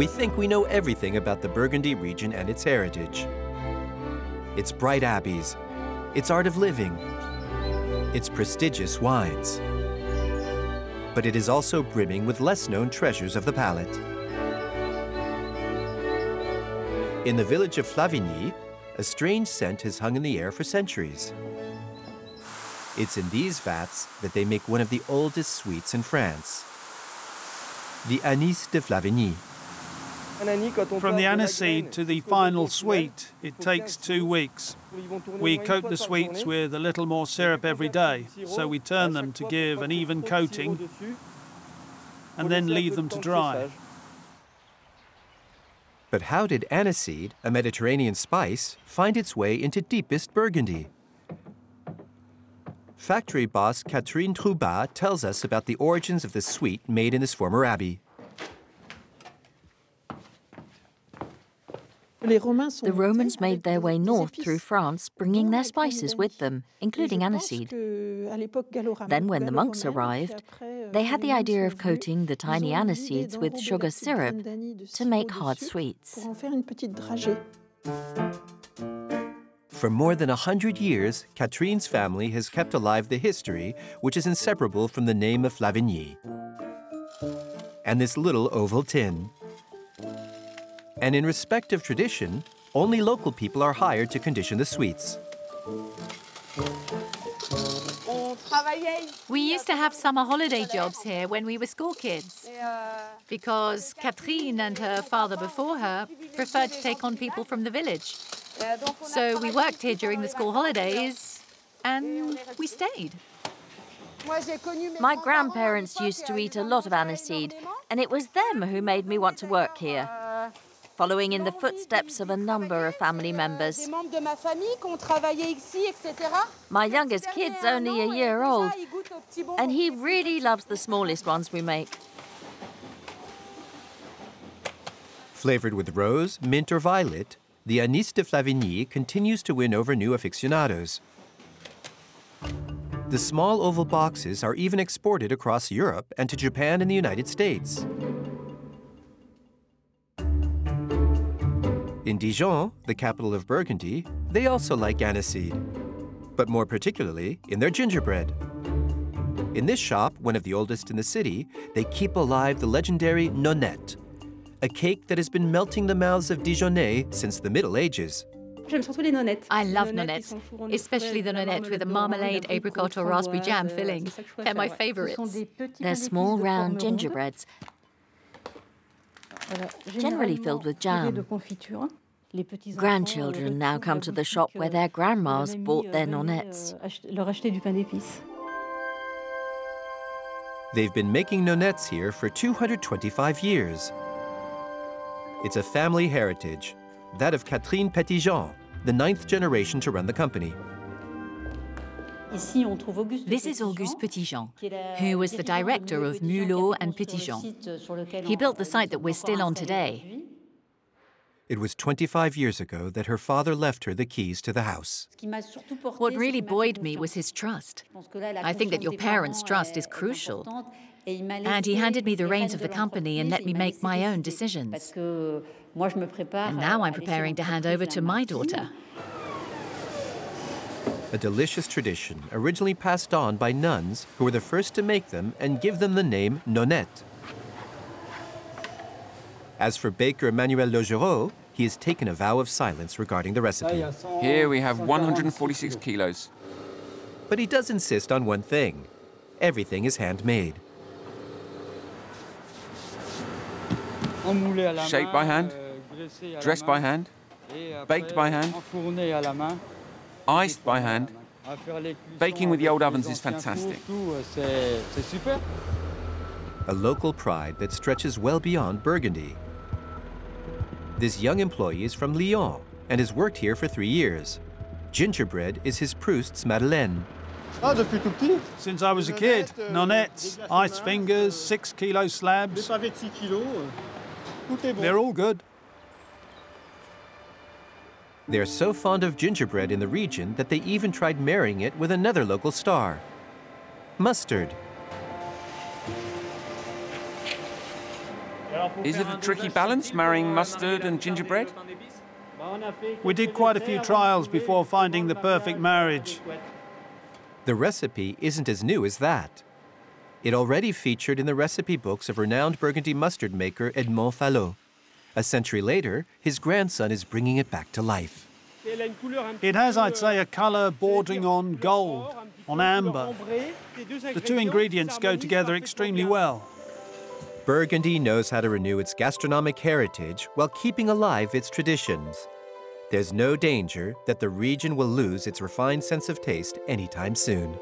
we think we know everything about the Burgundy region and its heritage. Its bright abbeys, its art of living, its prestigious wines. But it is also brimming with less known treasures of the palate. In the village of Flavigny, a strange scent has hung in the air for centuries. It's in these vats that they make one of the oldest sweets in France, the anis de Flavigny. From the aniseed to the final sweet, it takes two weeks. We coat the sweets with a little more syrup every day, so we turn them to give an even coating and then leave them to dry. But how did aniseed, a Mediterranean spice, find its way into deepest Burgundy? Factory boss Catherine Troubat tells us about the origins of the sweet made in this former abbey. The Romans made their way north through France, bringing their spices with them, including aniseed. Then, when the monks arrived, they had the idea of coating the tiny aniseeds with sugar syrup to make hard sweets. For more than a hundred years, Catherine's family has kept alive the history which is inseparable from the name of Flavigny. And this little oval tin. And in respect of tradition, only local people are hired to condition the sweets. We used to have summer holiday jobs here when we were school kids because Catherine and her father before her preferred to take on people from the village. So we worked here during the school holidays and we stayed. My grandparents used to eat a lot of aniseed, and it was them who made me want to work here following in the footsteps of a number of family members. My youngest kid's only a year old, and he really loves the smallest ones we make. Flavored with rose, mint, or violet, the Anis de Flavigny continues to win over new aficionados. The small oval boxes are even exported across Europe and to Japan and the United States. In Dijon, the capital of Burgundy, they also like aniseed, but more particularly in their gingerbread. In this shop, one of the oldest in the city, they keep alive the legendary nonette, a cake that has been melting the mouths of Dijonnais since the Middle Ages. I love nonettes, especially the nonette with a marmalade, apricot, or raspberry jam filling. They're my favorites. They're small round gingerbreads, generally filled with jam. Grandchildren now come to the shop where their grandmas bought their nonettes. They've been making nonettes here for 225 years. It's a family heritage, that of Catherine Petitjean, the ninth generation to run the company. This is Auguste Petitjean, who was the director of Mulot and Petitjean. He built the site that we're still on today. It was 25 years ago that her father left her the keys to the house. What really buoyed me was his trust. I think that your parents' trust is crucial. And he handed me the reins of the company and let me make my own decisions. And now I'm preparing to hand over to my daughter. A delicious tradition originally passed on by nuns who were the first to make them and give them the name nonette. As for baker Emmanuel Logereau, he has taken a vow of silence regarding the recipe. Here we have 146 kilos. But he does insist on one thing. Everything is handmade. Shaped by hand, dressed by hand, baked by hand, iced by hand. Baking with the old ovens is fantastic. A local pride that stretches well beyond Burgundy. This young employee is from Lyon and has worked here for three years. Gingerbread is his Proust's Madeleine. Since I was a kid, nonettes, ice fingers, six kilo slabs. They're all good. They're so fond of gingerbread in the region that they even tried marrying it with another local star, mustard. Is it a tricky balance, marrying mustard and gingerbread? We did quite a few trials before finding the perfect marriage. The recipe isn't as new as that. It already featured in the recipe books of renowned Burgundy mustard maker Edmond Fallot. A century later, his grandson is bringing it back to life. It has, I'd say, a colour bordering on gold, on amber. The two ingredients go together extremely well. Burgundy knows how to renew its gastronomic heritage while keeping alive its traditions. There's no danger that the region will lose its refined sense of taste anytime soon.